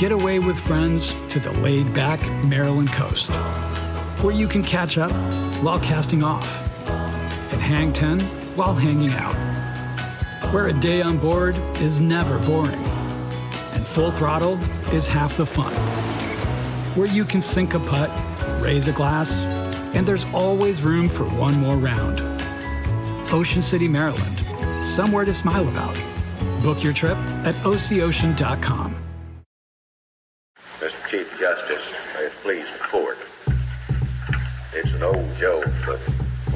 get away with friends to the laid back Maryland coast, where you can catch up while casting off and hang 10 while hanging out, where a day on board is never boring and full throttle is half the fun, where you can sink a putt, raise a glass, and there's always room for one more round. Ocean City, Maryland, somewhere to smile about. Book your trip at OCOcean.com.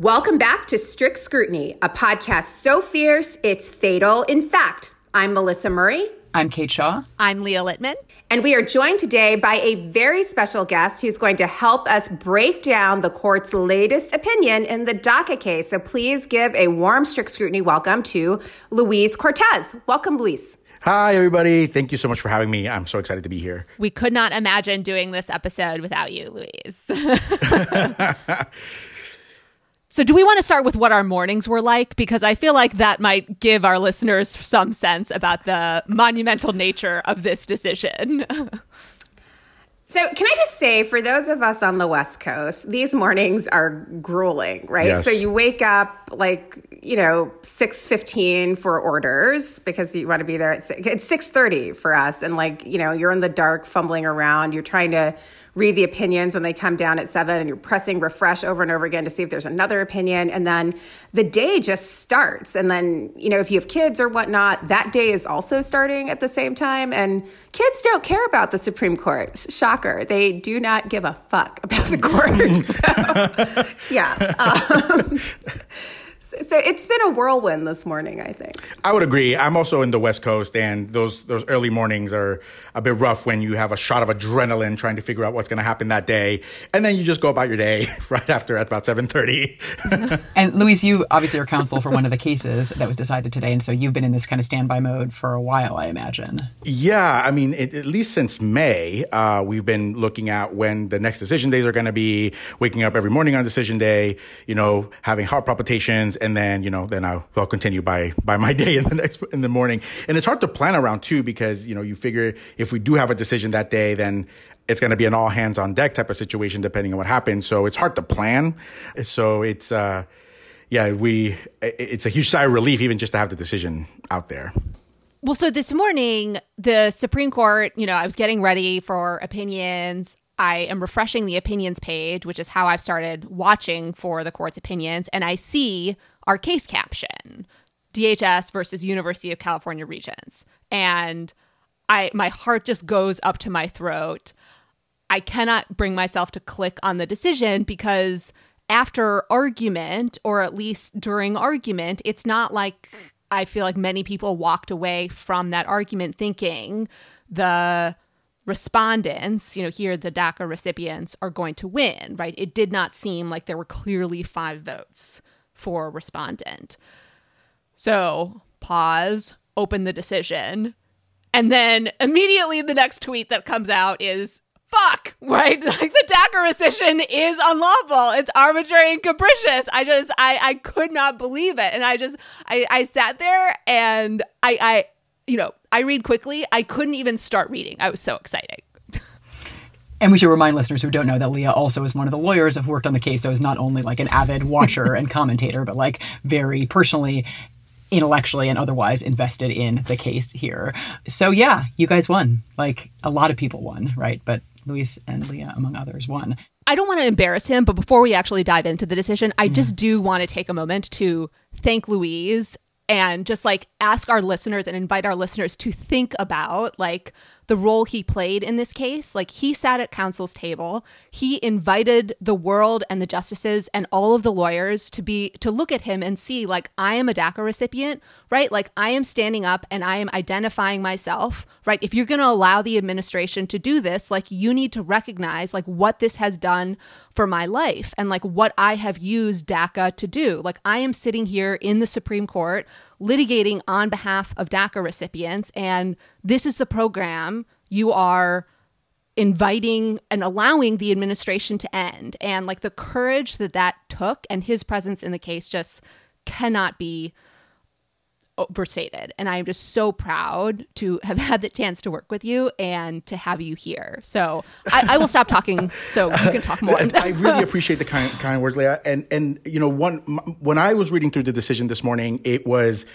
Welcome back to Strict Scrutiny, a podcast so fierce it's fatal. In fact, I'm Melissa Murray. I'm Kate Shaw. I'm Leah Littman. And we are joined today by a very special guest who's going to help us break down the court's latest opinion in the DACA case. So please give a warm Strict Scrutiny welcome to Luis Cortez. Welcome, Luis. Hi, everybody. Thank you so much for having me. I'm so excited to be here. We could not imagine doing this episode without you, Luis. So, do we want to start with what our mornings were like? Because I feel like that might give our listeners some sense about the monumental nature of this decision. So, can I just say, for those of us on the West Coast, these mornings are grueling, right? Yes. So you wake up like you know six fifteen for orders because you want to be there at six, it's six thirty for us, and like you know you're in the dark, fumbling around. You're trying to read the opinions when they come down at seven, and you're pressing refresh over and over again to see if there's another opinion, and then the day just starts. And then you know if you have kids or whatnot, that day is also starting at the same time, and kids don't care about the Supreme Court. Shocker, they do not give a fuck about the court. so, yeah. Um, so, so it's been a whirlwind this morning, I think. I would agree. I'm also in the West Coast, and those those early mornings are a bit rough when you have a shot of adrenaline trying to figure out what's going to happen that day, and then you just go about your day right after at about 7:30. And Luis, you obviously are counsel for one of the cases that was decided today, and so you've been in this kind of standby mode for a while, I imagine. yeah, I mean, it, at least since May, uh, we've been looking at when the next decision days are going to be. Waking up every morning on decision day, you know, having heart palpitations, and then you know, then I'll, I'll continue by by my day in the next in the morning. And it's hard to plan around too because you know you figure if we do have a decision that day, then it's going to be an all hands on deck type of situation depending on what happens. So it's hard to plan. So it's uh, yeah, we it's a huge sigh of relief even just to have the decision out there. Well, so this morning, the Supreme Court, you know, I was getting ready for opinions. I am refreshing the opinions page, which is how I've started watching for the court's opinions, and I see our case caption DHS versus University of California Regents. And I my heart just goes up to my throat. I cannot bring myself to click on the decision because after argument, or at least during argument, it's not like I feel like many people walked away from that argument thinking the respondents, you know, here the DACA recipients are going to win, right? It did not seem like there were clearly five votes for respondent. So pause, open the decision, and then immediately the next tweet that comes out is fuck, right? Like the DACA rescission is unlawful. It's arbitrary and capricious. I just I I could not believe it. And I just I I sat there and I I you know, I read quickly. I couldn't even start reading. I was so excited. And we should remind listeners who don't know that Leah also is one of the lawyers who worked on the case, so is not only like an avid watcher and commentator, but like very personally, intellectually, and otherwise invested in the case here. So yeah, you guys won. Like a lot of people won, right? But Luis and Leah, among others, won. I don't want to embarrass him, but before we actually dive into the decision, I just do want to take a moment to thank Luis and just like ask our listeners and invite our listeners to think about like the role he played in this case. Like he sat at counsel's table, he invited the world and the justices and all of the lawyers to be to look at him and see like I am a DACA recipient, right? Like I am standing up and I am identifying myself, right? If you're going to allow the administration to do this, like you need to recognize like what this has done for my life and like what I have used DACA to do. Like I am sitting here in the Supreme Court litigating on behalf of DACA recipients and this is the program you are inviting and allowing the administration to end. And like the courage that that took and his presence in the case just cannot be overstated. And I'm just so proud to have had the chance to work with you and to have you here. So I, I will stop talking so you can talk more. I really appreciate the kind, kind words, Leah. And, and, you know, one, when I was reading through the decision this morning, it was,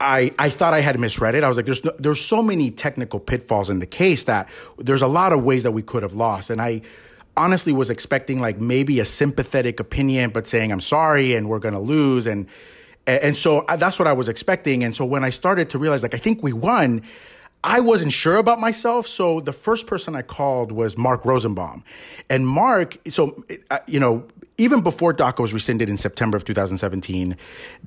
I, I thought I had misread it. I was like, there's no, there's so many technical pitfalls in the case that there's a lot of ways that we could have lost. And I honestly was expecting like maybe a sympathetic opinion, but saying I'm sorry and we're going to lose. And, and so uh, that's what I was expecting. And so when I started to realize like, I think we won, I wasn't sure about myself. So the first person I called was Mark Rosenbaum. And Mark, so, uh, you know, even before DACA was rescinded in September of 2017,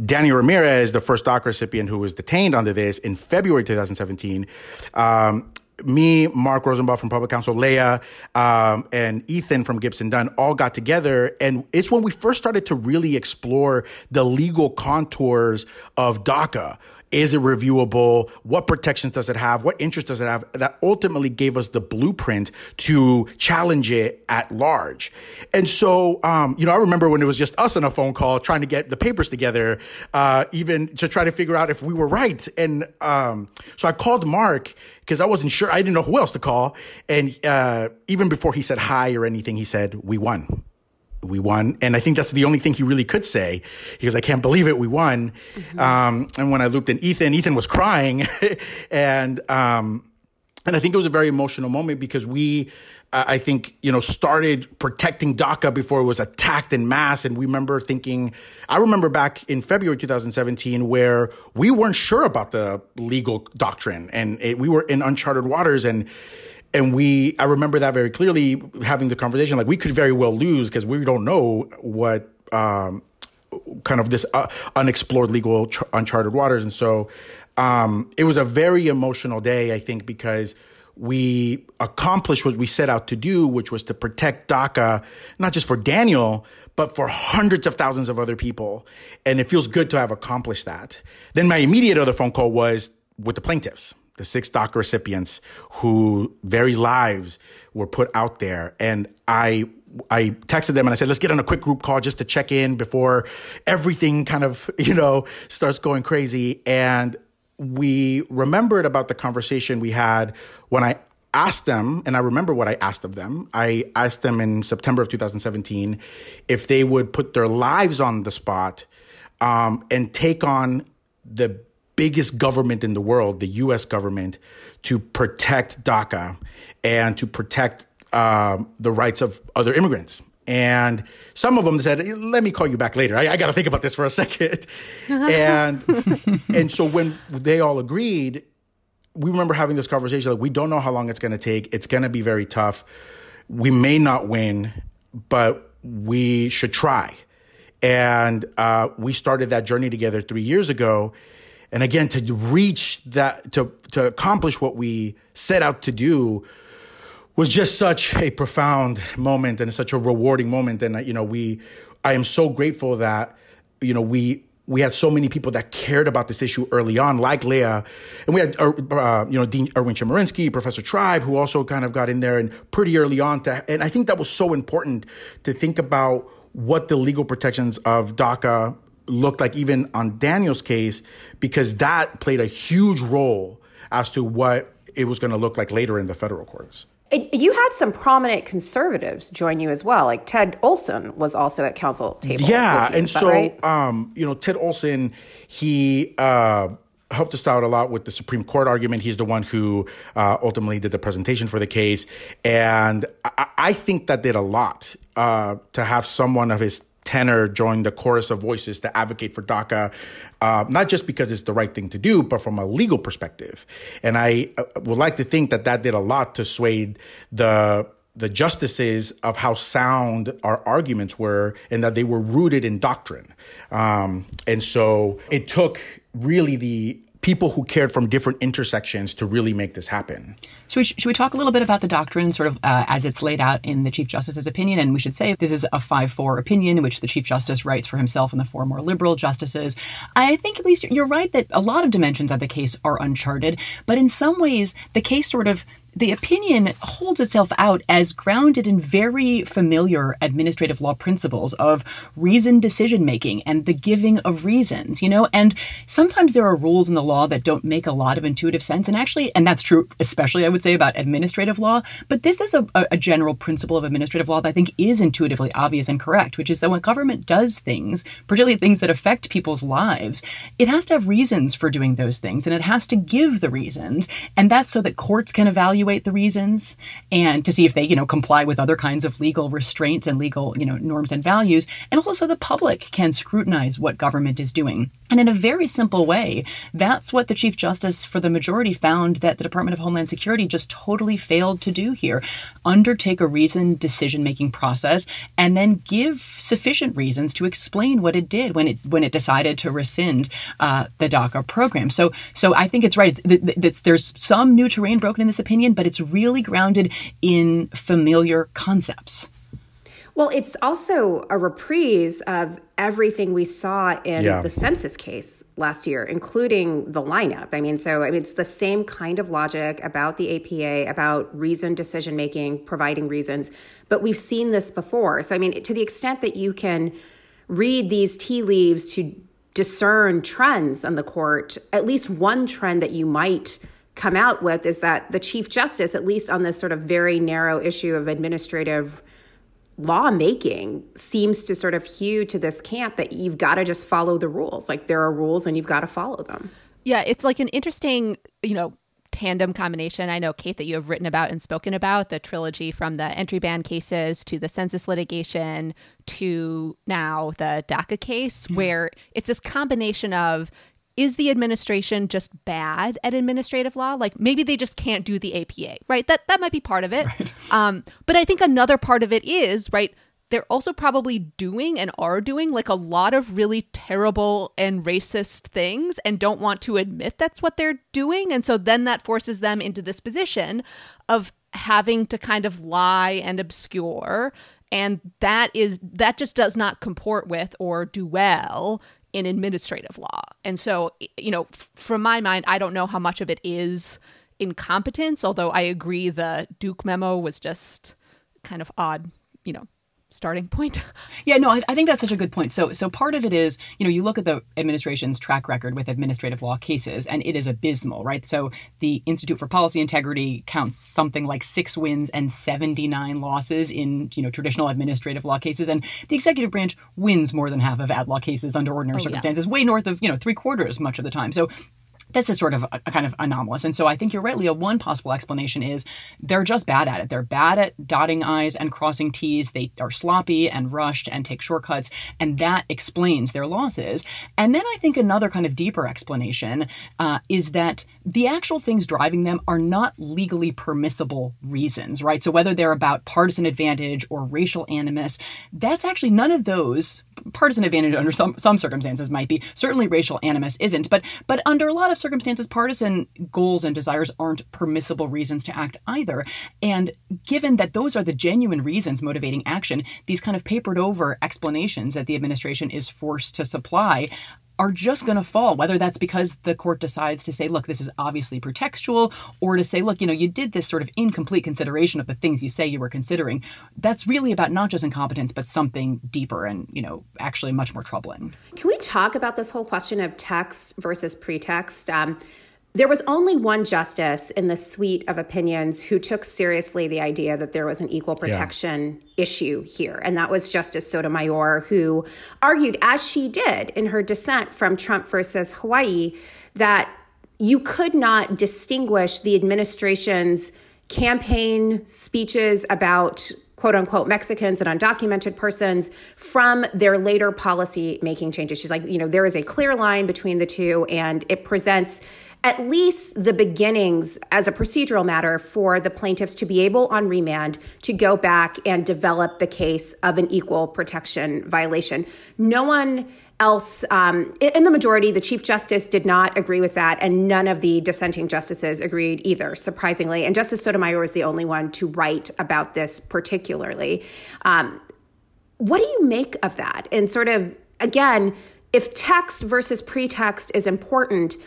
Danny Ramirez, the first DACA recipient who was detained under this in February 2017, um, me, Mark Rosenbaum from Public Counsel, Leah, um, and Ethan from Gibson Dunn all got together. And it's when we first started to really explore the legal contours of DACA is it reviewable? What protections does it have? What interest does it have? That ultimately gave us the blueprint to challenge it at large. And so, um, you know, I remember when it was just us on a phone call trying to get the papers together, uh, even to try to figure out if we were right. And um, so I called Mark because I wasn't sure. I didn't know who else to call. And uh, even before he said hi or anything, he said, We won we won. And I think that's the only thing he really could say. He goes, I can't believe it. We won. Mm-hmm. Um, and when I looked at Ethan, Ethan was crying. and, um, and I think it was a very emotional moment because we, uh, I think, you know, started protecting DACA before it was attacked in mass. And we remember thinking, I remember back in February 2017 where we weren't sure about the legal doctrine and it, we were in uncharted waters. And, and we i remember that very clearly having the conversation like we could very well lose because we don't know what um, kind of this uh, unexplored legal ch- uncharted waters. And so um, it was a very emotional day i think because we accomplished what we set out to do which was to protect daca not just for daniel but for hundreds of thousands of other people. And it feels good to have accomplished that. Then my immediate other phone call was with the plaintiffs the six DACA recipients who very lives were put out there. And I I texted them and I said, let's get on a quick group call just to check in before everything kind of, you know, starts going crazy. And we remembered about the conversation we had when I asked them, and I remember what I asked of them. I asked them in September of 2017 if they would put their lives on the spot um, and take on the biggest government in the world, the U.S. government, to protect DACA and to protect uh, the rights of other immigrants. And some of them said, "Let me call you back later. I, I got to think about this for a second. and and so when they all agreed, we remember having this conversation. Like, we don't know how long it's going to take. It's going to be very tough. We may not win, but we should try. And uh, we started that journey together three years ago. And again, to reach that, to, to accomplish what we set out to do was just such a profound moment and such a rewarding moment. And, you know, we, I am so grateful that, you know, we, we had so many people that cared about this issue early on, like Leah, and we had uh, uh you know Dean Erwin Chemerinsky, Professor Tribe, who also kind of got in there and pretty early on. To, and I think that was so important to think about what the legal protections of DACA looked like even on Daniel's case, because that played a huge role as to what it was going to look like later in the federal courts. You had some prominent conservatives join you as well. Like Ted Olson was also at counsel table. Yeah, you, and so right? um, you know Ted Olson, he uh, helped us out a lot with the Supreme Court argument. He's the one who uh, ultimately did the presentation for the case, and I, I think that did a lot uh, to have someone of his tenor join the chorus of voices to advocate for DACA, uh, not just because it's the right thing to do, but from a legal perspective. And I uh, would like to think that that did a lot to sway the the justices of how sound our arguments were and that they were rooted in doctrine. Um, and so it took really the people who cared from different intersections to really make this happen. So, we sh- should we talk a little bit about the doctrine, sort of uh, as it's laid out in the Chief Justice's opinion? And we should say this is a 5 4 opinion in which the Chief Justice writes for himself and the four more liberal justices. I think, at least, you're right that a lot of dimensions of the case are uncharted, but in some ways, the case sort of the opinion holds itself out as grounded in very familiar administrative law principles of reasoned decision making and the giving of reasons, you know? And sometimes there are rules in the law that don't make a lot of intuitive sense. And actually, and that's true, especially I would say about administrative law, but this is a, a general principle of administrative law that I think is intuitively obvious and correct, which is that when government does things, particularly things that affect people's lives, it has to have reasons for doing those things and it has to give the reasons. And that's so that courts can evaluate evaluate the reasons and to see if they, you know, comply with other kinds of legal restraints and legal, you know, norms and values. And also so the public can scrutinize what government is doing. And in a very simple way, that's what the Chief Justice for the majority found that the Department of Homeland Security just totally failed to do here. Undertake a reasoned decision making process and then give sufficient reasons to explain what it did when it when it decided to rescind uh, the DACA program. So so I think it's right. It's, it's, there's some new terrain broken in this opinion, but it's really grounded in familiar concepts. Well, it's also a reprise of everything we saw in yeah. the census case last year, including the lineup. I mean, so I mean, it's the same kind of logic about the APA, about reasoned decision making, providing reasons, but we've seen this before. So, I mean, to the extent that you can read these tea leaves to discern trends on the court, at least one trend that you might come out with is that the Chief Justice, at least on this sort of very narrow issue of administrative lawmaking, seems to sort of hew to this camp that you've got to just follow the rules. Like there are rules and you've got to follow them. Yeah, it's like an interesting, you know, tandem combination. I know, Kate, that you have written about and spoken about the trilogy from the entry ban cases to the census litigation to now the DACA case, mm-hmm. where it's this combination of is the administration just bad at administrative law? Like maybe they just can't do the APA, right? That that might be part of it. Right. Um, but I think another part of it is right. They're also probably doing and are doing like a lot of really terrible and racist things and don't want to admit that's what they're doing. And so then that forces them into this position of having to kind of lie and obscure and that is that just does not comport with or do well in administrative law. And so, you know, f- from my mind, I don't know how much of it is incompetence, although I agree the Duke memo was just kind of odd, you know, starting point. yeah, no, I, I, think that's such a good point. So, so part of it is, you know, you look at the administration's track record with administrative law cases, and it is abysmal, right? So, the Institute for Policy Integrity counts something like six wins and seventy nine losses in, you know, traditional administrative law cases, and the executive branch wins more than half of ad law cases under ordinary oh, circumstances, yeah. way north of, you know, three quarters much of the time. So, this is sort of a, a, kind of anomalous. And so I think you're right, Leah. One possible explanation is they're just bad at it. They're bad at dotting I's and crossing T's. They are sloppy and rushed and take shortcuts. And that explains their losses. And then I think another kind of deeper explanation uh, is that the actual things driving them are not legally permissible reasons, right? So whether they're about partisan advantage or racial animus, that's actually none of those partisan advantage under some, some circumstances might be. Certainly racial animus isn't. But but under a lot of of circumstances, partisan goals and desires aren't permissible reasons to act either. And given that those are the genuine reasons motivating action, these kind of papered over explanations that the administration is forced to supply are just going to fall, whether that's because the court decides to say, look, this is obviously pretextual, or to say, look, you know, you did this sort of incomplete consideration of the things you say you were considering. That's really about not just incompetence, but something deeper and, you know, actually much more troubling. Can we talk about this whole question of text versus pretext? Um, there was only one justice in the suite of opinions who took seriously the idea that there was an equal protection yeah. issue here. And that was Justice Sotomayor, who argued, as she did in her dissent from Trump versus Hawaii, that you could not distinguish the administration's campaign speeches about quote unquote Mexicans and undocumented persons from their later policy making changes. She's like, you know, there is a clear line between the two, and it presents at least the beginnings as a procedural matter for the plaintiffs to be able on remand to go back and develop the case of an equal protection violation. No one else um, in the majority the chief justice did not agree with that and none of the dissenting justices agreed either surprisingly. And justice sotomayor was the only one to write about this particularly. Um, what do you make of that? And sort of again if text versus pretext is important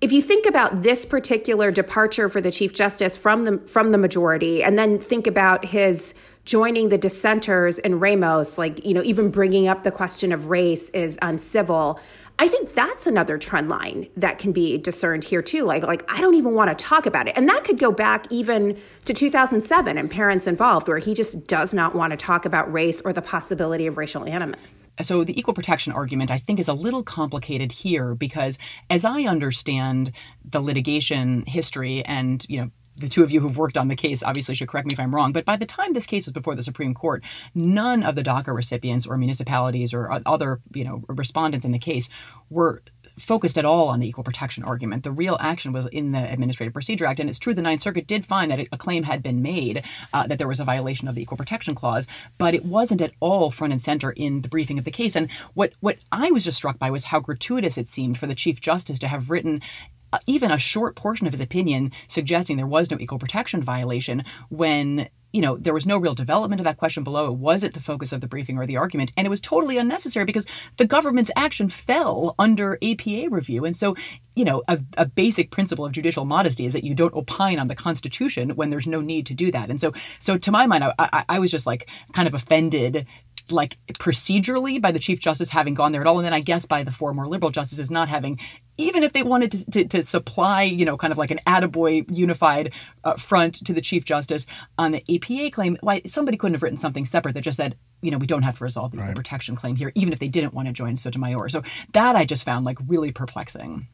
if you think about this particular departure for the chief justice from the from the majority and then think about his joining the dissenters in Ramos like you know even bringing up the question of race is uncivil I think that's another trend line that can be discerned here too. Like, like I don't even want to talk about it, and that could go back even to 2007 and parents involved, where he just does not want to talk about race or the possibility of racial animus. So the equal protection argument, I think, is a little complicated here because, as I understand the litigation history, and you know the two of you who've worked on the case obviously should correct me if I'm wrong, but by the time this case was before the Supreme Court, none of the DACA recipients or municipalities or other, you know, respondents in the case were focused at all on the equal protection argument. The real action was in the Administrative Procedure Act, and it's true the Ninth Circuit did find that a claim had been made uh, that there was a violation of the Equal Protection Clause, but it wasn't at all front and center in the briefing of the case. And what what I was just struck by was how gratuitous it seemed for the Chief Justice to have written uh, even a short portion of his opinion suggesting there was no equal protection violation when you know, there was no real development of that question below. It wasn't the focus of the briefing or the argument. And it was totally unnecessary because the government's action fell under APA review. And so, you know, a, a, basic principle of judicial modesty is that you don't opine on the Constitution when there's no need to do that. And so, so to my mind, I, I, I was just like kind of offended like procedurally by the chief justice having gone there at all and then i guess by the four more liberal justices not having even if they wanted to, to, to supply you know kind of like an attaboy unified uh, front to the chief justice on the apa claim why somebody couldn't have written something separate that just said you know we don't have to resolve the right. protection claim here even if they didn't want to join sotomayor so that i just found like really perplexing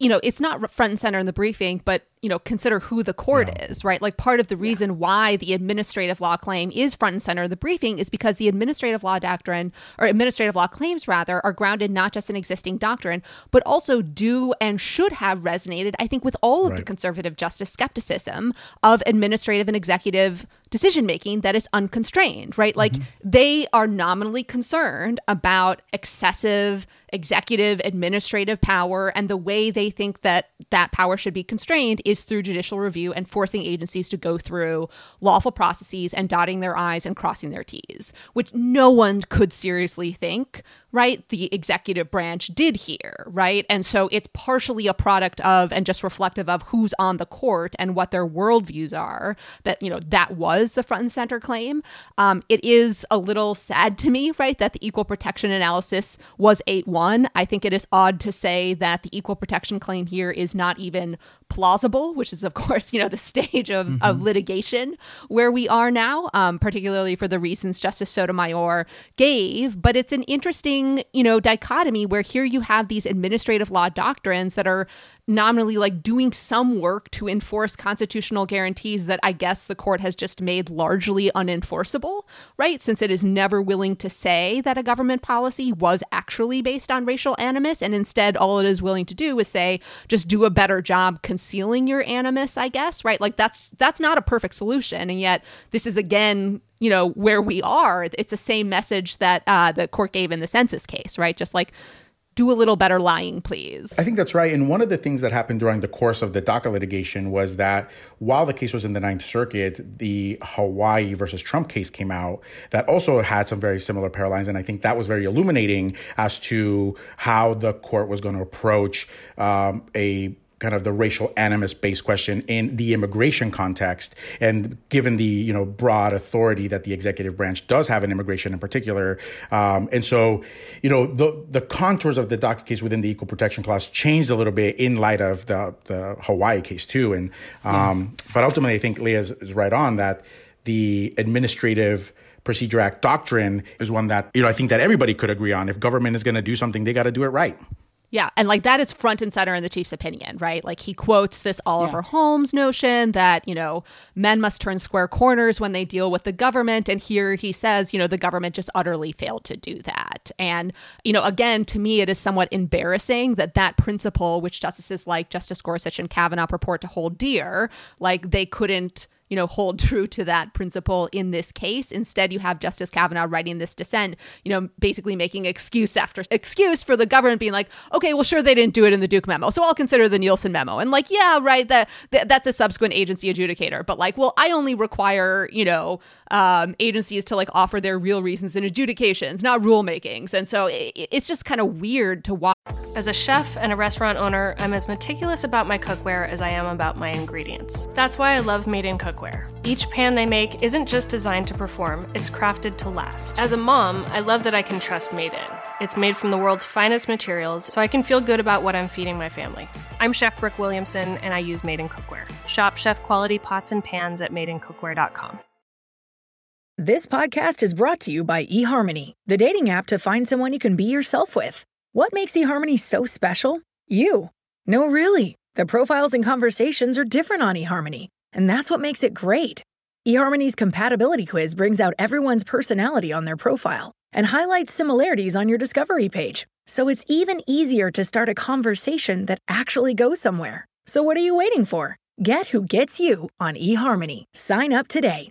you know, it's not front and center in the briefing, but you know, consider who the court yeah. is, right? Like part of the reason yeah. why the administrative law claim is front and center in the briefing is because the administrative law doctrine or administrative law claims rather are grounded not just in existing doctrine, but also do and should have resonated, I think, with all of right. the conservative justice skepticism of administrative and executive decision making that is unconstrained, right? Like mm-hmm. they are nominally concerned about excessive executive administrative power and the way they think that that power should be constrained is through judicial review and forcing agencies to go through lawful processes and dotting their i's and crossing their t's which no one could seriously think right, the executive branch did here, right? And so it's partially a product of and just reflective of who's on the court and what their worldviews are. That, you know, that was the front and center claim. Um, it is a little sad to me, right, that the equal protection analysis was 8 1. I think it is odd to say that the equal protection claim here is not even plausible, which is, of course, you know, the stage of, mm-hmm. of litigation where we are now, um, particularly for the reasons Justice Sotomayor gave. But it's an interesting, you know, dichotomy where here you have these administrative law doctrines that are nominally like doing some work to enforce constitutional guarantees that I guess the court has just made largely unenforceable, right? Since it is never willing to say that a government policy was actually based on racial animus. And instead, all it is willing to do is say, just do a better job concealing your animus, I guess, right? Like that's that's not a perfect solution. And yet this is again you know where we are it's the same message that uh, the court gave in the census case right just like do a little better lying, please. I think that's right. And one of the things that happened during the course of the DACA litigation was that while the case was in the Ninth Circuit, the Hawaii versus Trump case came out that also had some very similar parallels. And I think that was very illuminating as to how the court was going to approach um, a kind of the racial animus based question in the immigration context. And given the you know broad authority that the executive branch does have in immigration in particular um, and so you know the the contours of the DACA case within the equal protection clause changed a little bit in light of the the Hawaii case too. And um, but ultimately I think Leah is, is right on that the administrative procedure act doctrine is one that you know I think that everybody could agree on. If government is going to do something they got to do it right Yeah, and like that is front and center in the chief's opinion, right? Like he quotes this Oliver yeah. Holmes notion that, you know, men must turn square corners when they deal with the government and here he says, you know, the government just utterly failed to do that. And, you know, again, to me it is somewhat embarrassing that that principle which justices like Justice Gorsuch and Kavanaugh purport to hold dear, like they couldn't you know, hold true to that principle in this case. Instead, you have Justice Kavanaugh writing this dissent, you know, basically making excuse after excuse for the government being like, okay, well, sure, they didn't do it in the Duke memo. So I'll consider the Nielsen memo. And like, yeah, right, that, that that's a subsequent agency adjudicator. But like, well, I only require, you know, um, agencies to like offer their real reasons in adjudications, not rulemakings. And so it, it's just kind of weird to watch. As a chef and a restaurant owner, I'm as meticulous about my cookware as I am about my ingredients. That's why I love Made in Cookware. Each pan they make isn't just designed to perform, it's crafted to last. As a mom, I love that I can trust Made in. It's made from the world's finest materials, so I can feel good about what I'm feeding my family. I'm Chef Brooke Williamson, and I use Made in Cookware. Shop chef quality pots and pans at madeincookware.com. This podcast is brought to you by eHarmony, the dating app to find someone you can be yourself with. What makes eHarmony so special? You. No, really. The profiles and conversations are different on eHarmony, and that's what makes it great. eHarmony's compatibility quiz brings out everyone's personality on their profile and highlights similarities on your discovery page, so it's even easier to start a conversation that actually goes somewhere. So what are you waiting for? Get who gets you on eHarmony. Sign up today.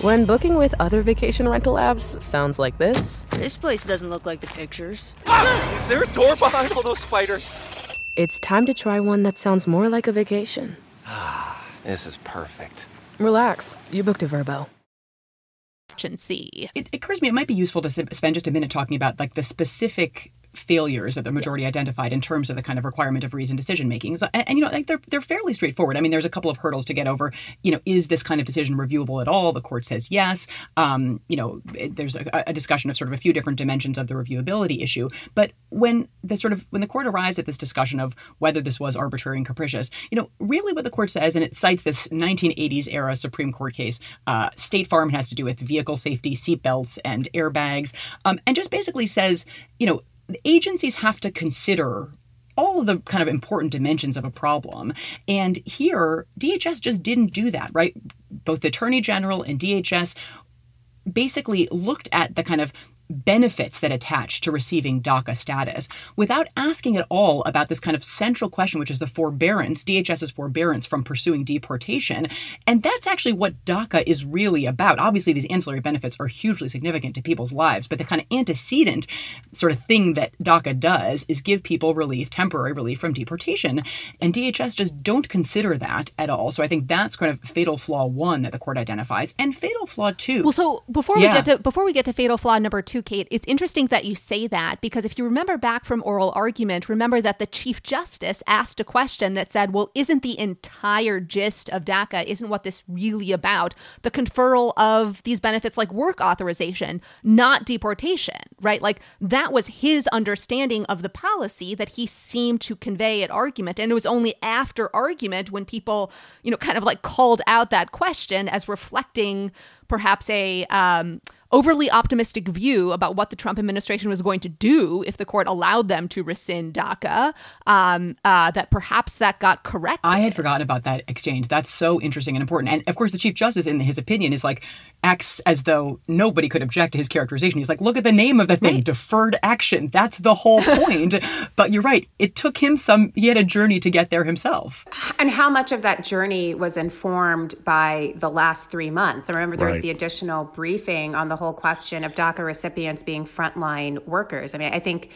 When booking with other vacation rental apps sounds like this. This place doesn't look like the pictures. Ah, is there a door behind all those spiders? It's time to try one that sounds more like a vacation. Ah, this is perfect. Relax. You booked a Vrbo and see. It, it occurs to me it might be useful to spend just a minute talking about like the specific failures that the majority identified in terms of the kind of requirement of reasoned decision making. So, and, and, you know, like they're they're fairly straightforward. I mean, there's a couple of hurdles to get over. You know, is this kind of decision reviewable at all? The court says yes. Um, you know, there's a, a, discussion of sort of a few different dimensions of the reviewability issue. But when the sort of when the court arrives at this discussion of whether this was arbitrary and capricious, you know, really what the court says, and it cites this 1980s era Supreme Court case, uh, State Farm has to do with vehicle safety, seatbelts, and airbags, um, and just basically says, you know agencies have to consider all of the kind of important dimensions of a problem. And here, DHS just didn't do that, right? Both the Attorney General and DHS basically looked at the kind of benefits that attach to receiving DACA status without asking at all about this kind of central question, which is the forbearance, DHS's forbearance from pursuing deportation. And that's actually what DACA is really about. Obviously, these ancillary benefits are hugely significant to people's lives, but the kind of antecedent sort of thing that DACA does is give people relief, temporary relief from deportation. And DHS just don't consider that at all. So I think that's kind of fatal flaw one that the court identifies. And fatal flaw two. Well, so before yeah. we get to before we get to fatal flaw number two, Kate, it's interesting that you say that because if you remember back from oral argument, remember that the Chief Justice asked a question that said, well, isn't the entire gist of DACA, isn't what this really about? The conferral of these benefits like work authorization, not deportation, right? Like that was his understanding of the policy that he seemed to convey at argument. And it was only after argument when people, you know, kind of like called out that question as reflecting perhaps a, um, overly optimistic view about what the Trump administration was going to do if the court allowed them to rescind DACA, um, uh, that perhaps that got corrected. I had forgotten about that exchange. That's so interesting and important. And of course, the Chief Justice, in his opinion, is like, acts as though nobody could object to his characterization. He's like, look at the name of the thing, right. deferred action. That's the whole point. but you're right. It took him some, he had a journey to get there himself. And how much of that journey was informed by the last three months? I remember there right. was the additional briefing on the whole question of DACA recipients being frontline workers. I mean, I think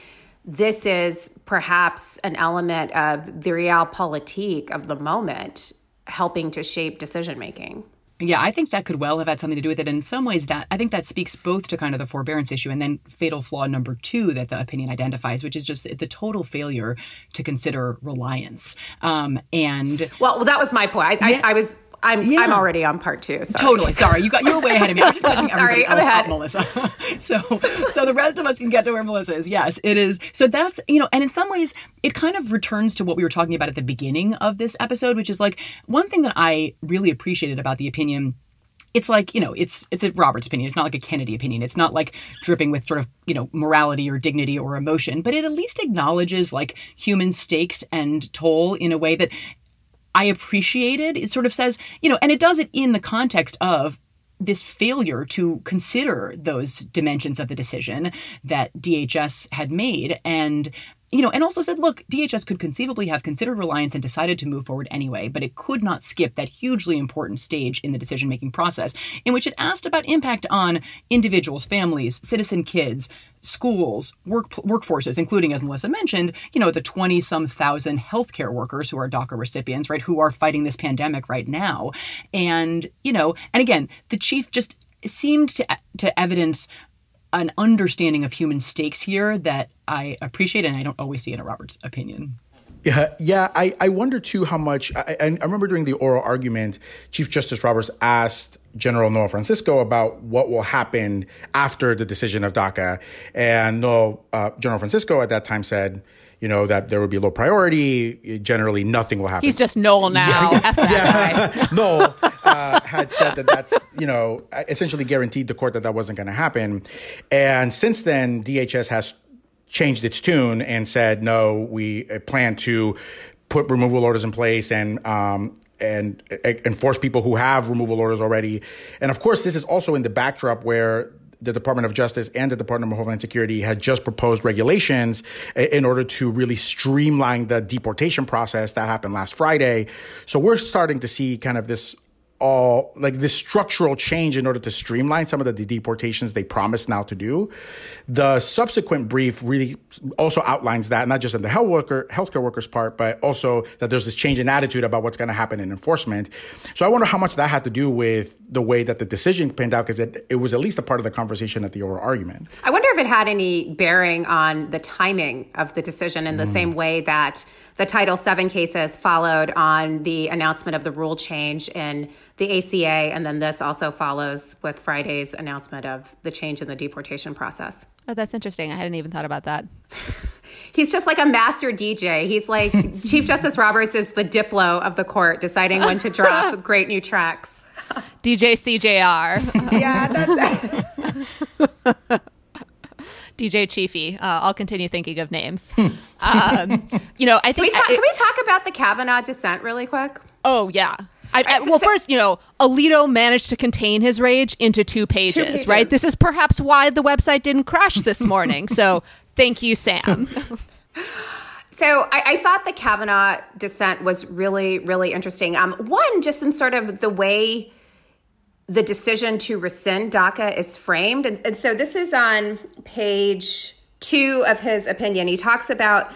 this is perhaps an element of the realpolitik of the moment helping to shape decision making. Yeah, I think that could well have had something to do with it. And in some ways, that I think that speaks both to kind of the forbearance issue and then fatal flaw number two that the opinion identifies, which is just the total failure to consider reliance. Um, and well, well, that was my point. I, Yeah. I, I was. I'm. Yeah. I'm already on part two. Sorry. Totally. Sorry, you got you were way ahead of me. I'm just catching Sorry, I'm ahead. Melissa. so, so the rest of us can get to where Melissa is. Yes, it is. So that's you know, and in some ways, it kind of returns to what we were talking about at the beginning of this episode, which is like one thing that I really appreciated about the opinion it's like you know it's it's a robert's opinion it's not like a kennedy opinion it's not like dripping with sort of you know morality or dignity or emotion but it at least acknowledges like human stakes and toll in a way that i appreciated it sort of says you know and it does it in the context of this failure to consider those dimensions of the decision that DHS had made. And you know and also said look DHS could conceivably have considered reliance and decided to move forward anyway but it could not skip that hugely important stage in the decision making process in which it asked about impact on individuals families citizen kids schools work workforces including as Melissa mentioned you know the 20 some thousand healthcare workers who are DACA recipients right who are fighting this pandemic right now. And you know and again the chief just seemed to to evidence an understanding of human stakes here that I appreciate and I don't always see in a Roberts opinion. Yeah, yeah. I, I wonder too how much. I, I I remember during the oral argument, Chief Justice Roberts asked General Noel Francisco about what will happen after the decision of DACA, and Noel, uh, General Francisco at that time said, you know, that there would be low priority. Generally, nothing will happen. He's just Noel now. F that guy. Noel uh, had said that that's, you know, essentially guaranteed the court that that wasn't going to happen. And since then, DHS has changed its tune and said, no, we uh, plan to put removal orders in place and, um, and uh, enforce people who have removal orders already. And of course, this is also in the backdrop where the Department of Justice and the Department of Homeland Security had just proposed regulations in order to really streamline the deportation process that happened last Friday. So we're starting to see kind of this all like this structural change in order to streamline some of the deportations they promised now to do. The subsequent brief really also outlines that, not just in the health worker, healthcare workers part, but also that there's this change in attitude about what's going to happen in enforcement. So I wonder how much that had to do with the way that the decision panned out, because it, it was at least a part of the conversation at the oral argument. I wonder if it had any bearing on the timing of the decision in the mm. same way that the Title VII cases followed on the announcement of the rule change in the ACA, and then this also follows with Friday's announcement of the change in the deportation process. Oh, that's interesting. I hadn't even thought about that. He's just like a master DJ. He's like Chief Justice Roberts is the Diplo of the court, deciding when to drop great new tracks. DJ CJR. yeah, that's it. DJ Chiefy. Uh, I'll continue thinking of names. um, you know, I Can we, think. talk, I- can we talk about the Kavanaugh dissent really quick? oh yeah. I, I- well, first, you know, Alito managed to contain his rage into two pages, pages. right? This is perhaps why the website didn't crash this morning. so, thank you, Sam. So I, I thought the Kavanaugh dissent was really, really interesting. Um, one, just in sort of the way the decision to rescind DACA is framed. And, and so this is on page two of his opinion. He talks about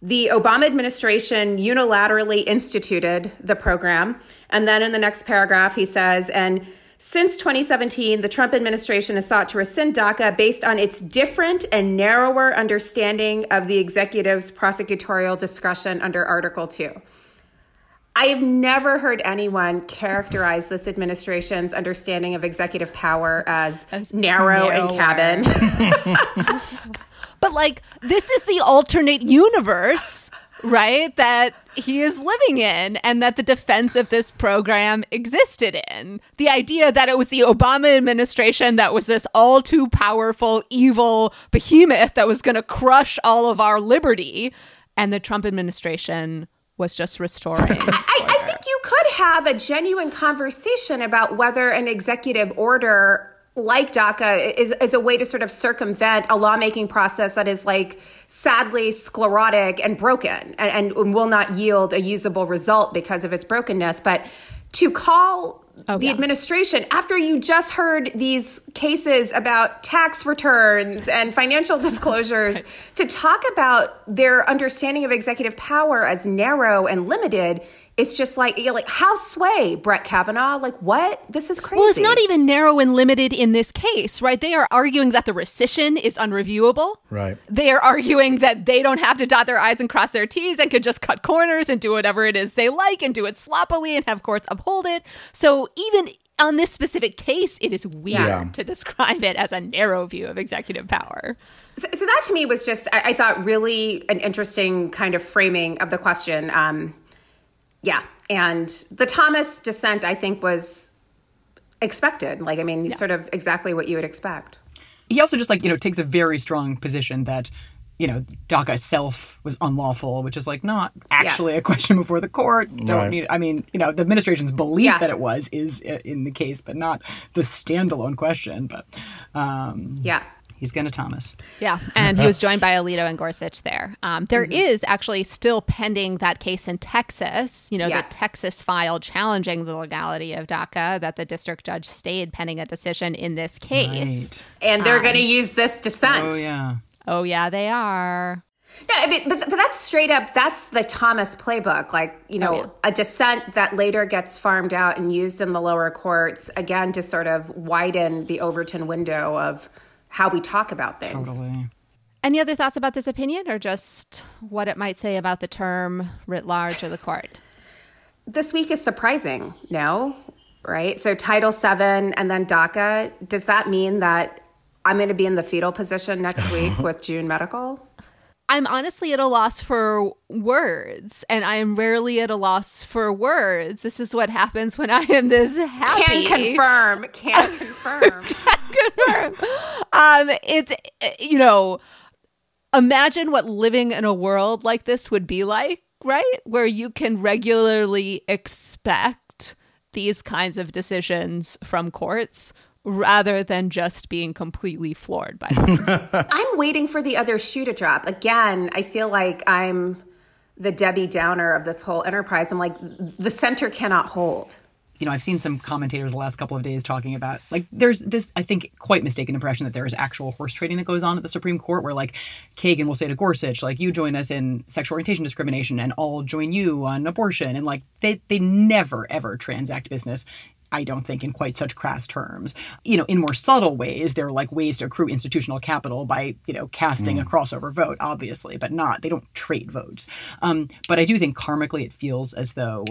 the Obama administration unilaterally instituted the program. And then in the next paragraph, he says, and since 2017, the Trump administration has sought to rescind DACA based on its different and narrower understanding of the executive's prosecutorial discretion under Article 2. I have never heard anyone characterize this administration's understanding of executive power as, narrow and cabin. but, like, this is the alternate universe, right? That he is living in and that the defense of this program existed in. The idea that it was the Obama administration that was this all too powerful, evil behemoth that was going to crush all of our liberty, and the Trump administration was just restoring. I, I think you could have a genuine conversation about whether an executive order like DACA is, is a way to sort of circumvent a lawmaking process that is like sadly sclerotic and broken and, and will not yield a usable result because of its brokenness. But to call oh, the yeah. administration after you just heard these cases about tax returns and financial disclosures right. to talk about their understanding of executive power as narrow and limited it's just like you're like house sway brett kavanaugh? Like what? This is crazy well it's not even narrow and limited in this case right? They are arguing that the rescission is unreviewable. Right. They are arguing that they don't have to dot their i's and cross their t's and can just cut corners and do whatever it is they like and do it sloppily and have courts uphold it. So even on this specific case, it is weird yeah. to describe it as a narrow view of executive power. So, so that to me was just, I, I, thought, really an interesting kind of framing of the question. Um, yeah. And the Thomas dissent, I think, was expected. Like, I mean, yeah. sort of exactly what you would expect. He also just like, you know, takes a very strong position that, you know, DACA itself was unlawful, which is like not actually yes. a question before the court. Don't right. need. I mean, you know, the administration's belief yeah. that it was is uh, in the case, but not the standalone question. But um, yeah, He's going to Thomas. Yeah, and he was joined by Alito and Gorsuch there. Um, there mm-hmm. is actually still pending that case in Texas. You know, yes. the Texas file challenging the legality of DACA that the district judge stayed pending a decision in this case. Right. And they're um, going to use this dissent. Oh yeah. Oh yeah, they are. No, I mean, but, but that's straight up. That's the Thomas playbook. Like you know, oh, yeah. a dissent that later gets farmed out and used in the lower courts again to sort of widen the Overton window of how we talk about things. Totally. Any other thoughts about this opinion or just what it might say about the term writ large of the court? This week is surprising, no? Right? So, Title VII and then DACA, does that mean that I'm going to be in the fetal position next week with June Medical? I'm honestly at a loss for words, and I am rarely at a loss for words. This is what happens when I am this happy. Can confirm. Can confirm. can confirm. Um, it's you know, imagine what living in a world like this would be like, right? Where you can regularly expect these kinds of decisions from courts rather than just being completely floored by them. I'm waiting for the other shoe to drop. Again, I feel like I'm the Debbie Downer of this whole enterprise. I'm like, the center cannot hold. You know, I've seen some commentators the last couple of days talking about like there's this, I think, quite mistaken impression that there is actual horse trading that goes on at the Supreme Court, where like Kagan will say to Gorsuch, like, you join us in sexual orientation discrimination, and I'll join you on abortion, and like they they never ever transact business I don't think in quite such crass terms. You know, in more subtle ways, there are like ways to accrue institutional capital by, you know, casting mm. a crossover vote, obviously, but not, they don't trade votes. Um, but I do think karmically it feels as though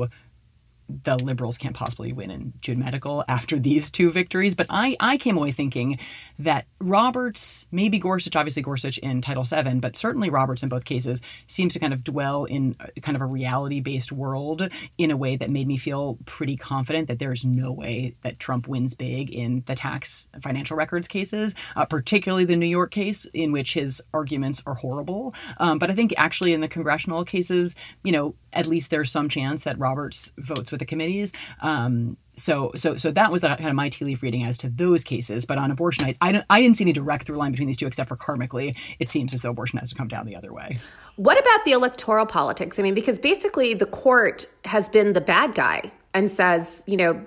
the liberals can't possibly win in June Medical after these two victories. But I, I came away thinking that Roberts, maybe Gorsuch, obviously Gorsuch in Title VII, but certainly Roberts in both cases seems to kind of dwell in kind of a reality based world in a way that made me feel pretty confident that there's no way that Trump wins big in the tax financial records cases, uh, particularly the New York case in which his arguments are horrible. Um, but I think actually in the congressional cases, you know, at least there's some chance that Roberts votes with the committees. Um, so, so, so that was kind of my tea leaf reading as to those cases. But on abortion, I, I, I didn't see any direct through line between these two, except for karmically, it seems as though abortion has to come down the other way. What about the electoral politics? I mean, because basically the court has been the bad guy and says, you know,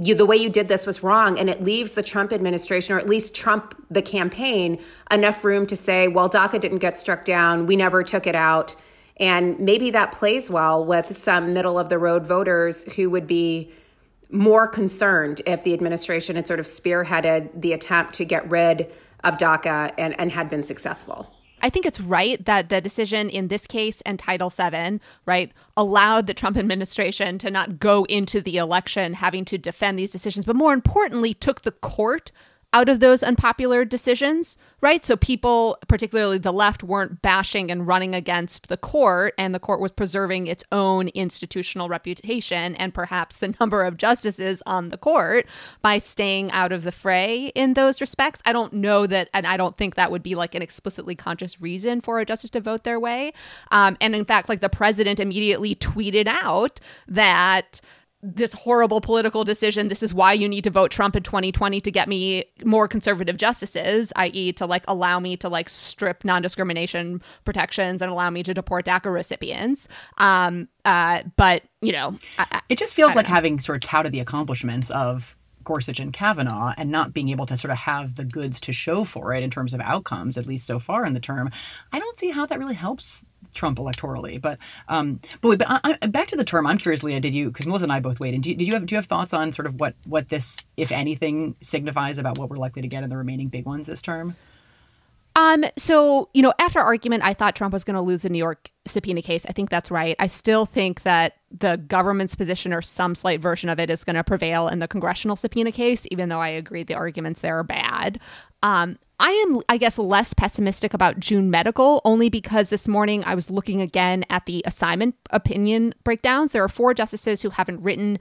you the way you did this was wrong and it leaves the Trump administration or at least Trump the campaign enough room to say well DACA didn't get struck down we never took it out and maybe that plays well with some middle of the road voters who would be more concerned if the administration had sort of spearheaded the attempt to get rid of DACA and, and had been successful. I think it's right that the decision in this case and Title VII, right, allowed the Trump administration to not go into the election having to defend these decisions, but more importantly, took the court out of those unpopular decisions, right? So people, particularly the left, weren't bashing and running against the court, and the court was preserving its own institutional reputation and perhaps the number of justices on the court by staying out of the fray in those respects. I don't know that, and I don't think that would be like an explicitly conscious reason for a justice to vote their way. Um, and in fact, like the president immediately tweeted out that this horrible political decision. This is why you need to vote Trump in 2020 to get me more conservative justices, i.e., to like allow me to like strip non discrimination protections and allow me to deport DACA recipients. Um, uh, but, you know, I, it just feels like know. having sort of touted the accomplishments of Gorsuch and Kavanaugh and not being able to sort of have the goods to show for it in terms of outcomes, at least so far in the term. I don't see how that really helps Trump electorally. But um, but, but I, I, back to the term. I'm curious, Leah. Did you because Melissa and I both? Did you, did you have do you have thoughts on sort of what what this, if anything, signifies about what we're likely to get in the remaining big ones this term? Um, so, you know, after argument, I thought Trump was going to lose the New York subpoena case. I think that's right. I still think that the government's position or some slight version of it is going to prevail in the congressional subpoena case, even though I agree the arguments there are bad. Um, I am, I guess, less pessimistic about June Medical only because this morning I was looking again at the assignment opinion breakdowns. There are four justices who haven't written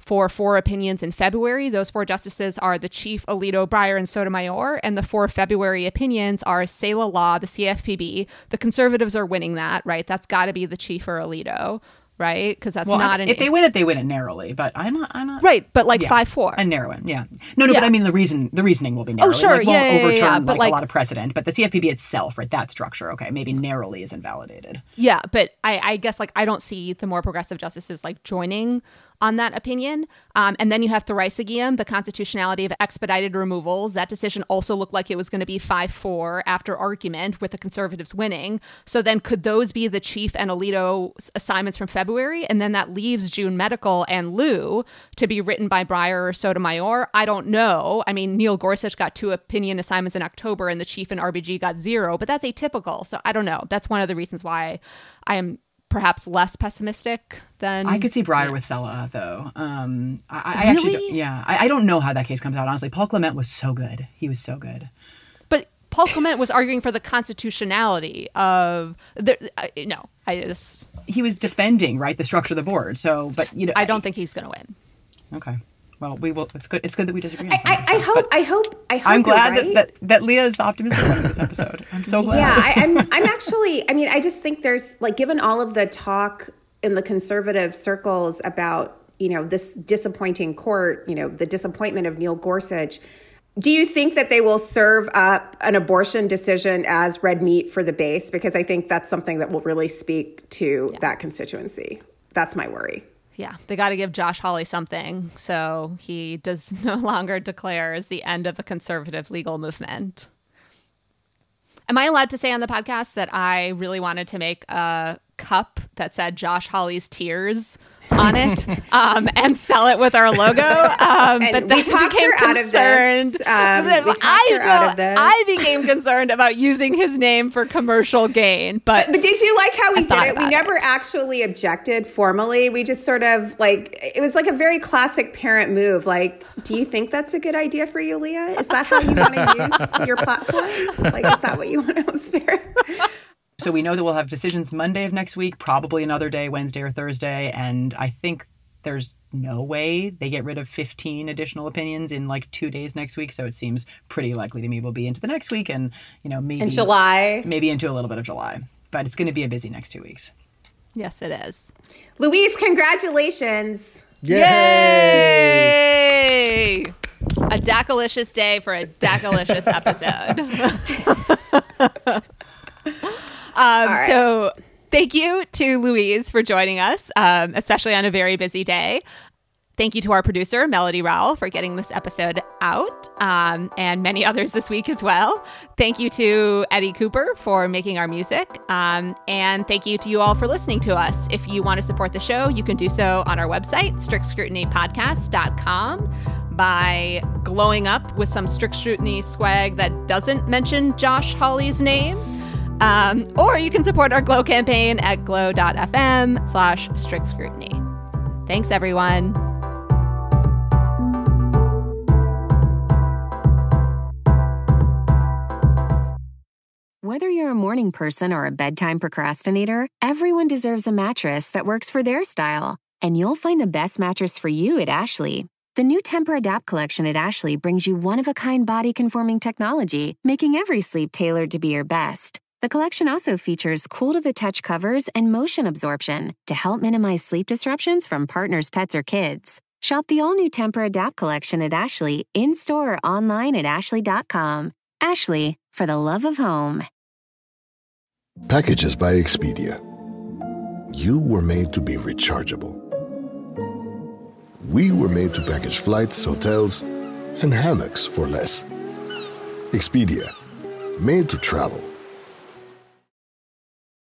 for four opinions in February. Those four justices are the Chief, Alito, Breyer, and Sotomayor. And the four February opinions are Seila Law, the CFPB. The conservatives are winning that, right? That's got to be the Chief or Alito, right? Because that's well, not an. if they win it, they win it narrowly. But I'm not. I'm not. Right, but like yeah. five four and narrowing, yeah. No, no, Yeah. but I mean the reason the reasoning will be oh, narrow. Oh, sure, like, won't yeah, yeah, yeah, overturn yeah, but, like, like- a lot of precedent. But the CFPB itself, right? That structure, okay, maybe narrowly is invalidated. Yeah, but I, I guess like I don't see the more progressive justices like joining on that opinion. Um, and then you have Thuraissigiam, the constitutionality of expedited removals. That decision also looked like it was going to be 5 4 after argument with the conservatives winning. So then could those be the Chief and Alito assignments from February? And then that leaves June Medical and Liu to be written by Breyer or Sotomayor. I don't know. I mean, Neil Gorsuch got two opinion assignments in October and the Chief and RBG got zero, but that's atypical. So I don't know. That's one of the reasons why I am perhaps less pessimistic than I could see Breyer with Seila though. Um, I, I actually, Really? don't, yeah, I, I don't know how that case comes out. Honestly, Paul Clement was so good. He was so good. But Paul Clement was arguing for the constitutionality of the. Uh, no, I just He was defending right the structure of the board. So, but you know, I don't think he's going to win. Okay. Well, we will. It's good. It's good that we disagree on some I, of this I hope. I hope. I hope. I'm glad right. that, that that Leah is the optimistic one in this episode. I'm so glad. Yeah, I, I'm. I'm actually. I mean, I just think there's like, given all of the talk in the conservative circles about you know this disappointing court, you know, the disappointment of Neil Gorsuch. Do you think that they will serve up an abortion decision as red meat for the base? Because I think that's something that will really speak to that constituency. That's my worry. Yeah, they got to give Josh Hawley something so he does no longer declare as the end of the conservative legal movement. Am I allowed to say on the podcast that I really wanted to make a cup that said Josh Hawley's tears on it um, and sell it with our logo? Um, but then talked became her out of this. concerned. Um, we I, know- I became concerned about using his name for commercial gain, but But did you like how we I did it? We never actually objected formally. We just sort of like it was like a very classic parent move. Like, do you think that's a good idea for you, Leah? Is that how you want to use your platform? Like, is that what you want to spare? So we know that we'll have decisions Monday of next week, probably another day, Wednesday or Thursday, and I think there's no way they get rid of 15 additional opinions in like two days next week. So it seems pretty likely to me we'll be into the next week, and you know maybe In July. maybe into a little bit of July. But it's going to be a busy next two weeks. yes, it is. Luis, congratulations. Yay! A Dacolicious day for a Dacolicious episode. um, So, thank you to Luis for joining us, um, especially on a very busy day. Thank you to our producer, Melody Rowell, for getting this episode out, um, and many others this week as well. Thank you to Eddie Cooper for making our music. Um, and thank you to you all for listening to us. If you want to support the show, you can do so on our website, strictscrutinypodcast.com, by glowing up with some strict scrutiny swag that doesn't mention Josh Hawley's name. Um, or you can support our Glow campaign at glow.fm slash strict scrutiny. Thanks, everyone. Whether you're a morning person or a bedtime procrastinator, everyone deserves a mattress that works for their style. And you'll find the best mattress for you at Ashley. The new Tempur Adapt collection at Ashley brings you one of a kind body conforming technology, making every sleep tailored to be your best. The collection also features cool to the touch covers and motion absorption to help minimize sleep disruptions from partners, pets, or kids. Shop the all new Tempur Adapt collection at Ashley in store or online at Ashley.com. Ashley, for the love of home. Packages by Expedia. You were made to be rechargeable. We were made to package flights, hotels, and hammocks for less. Expedia, made to travel.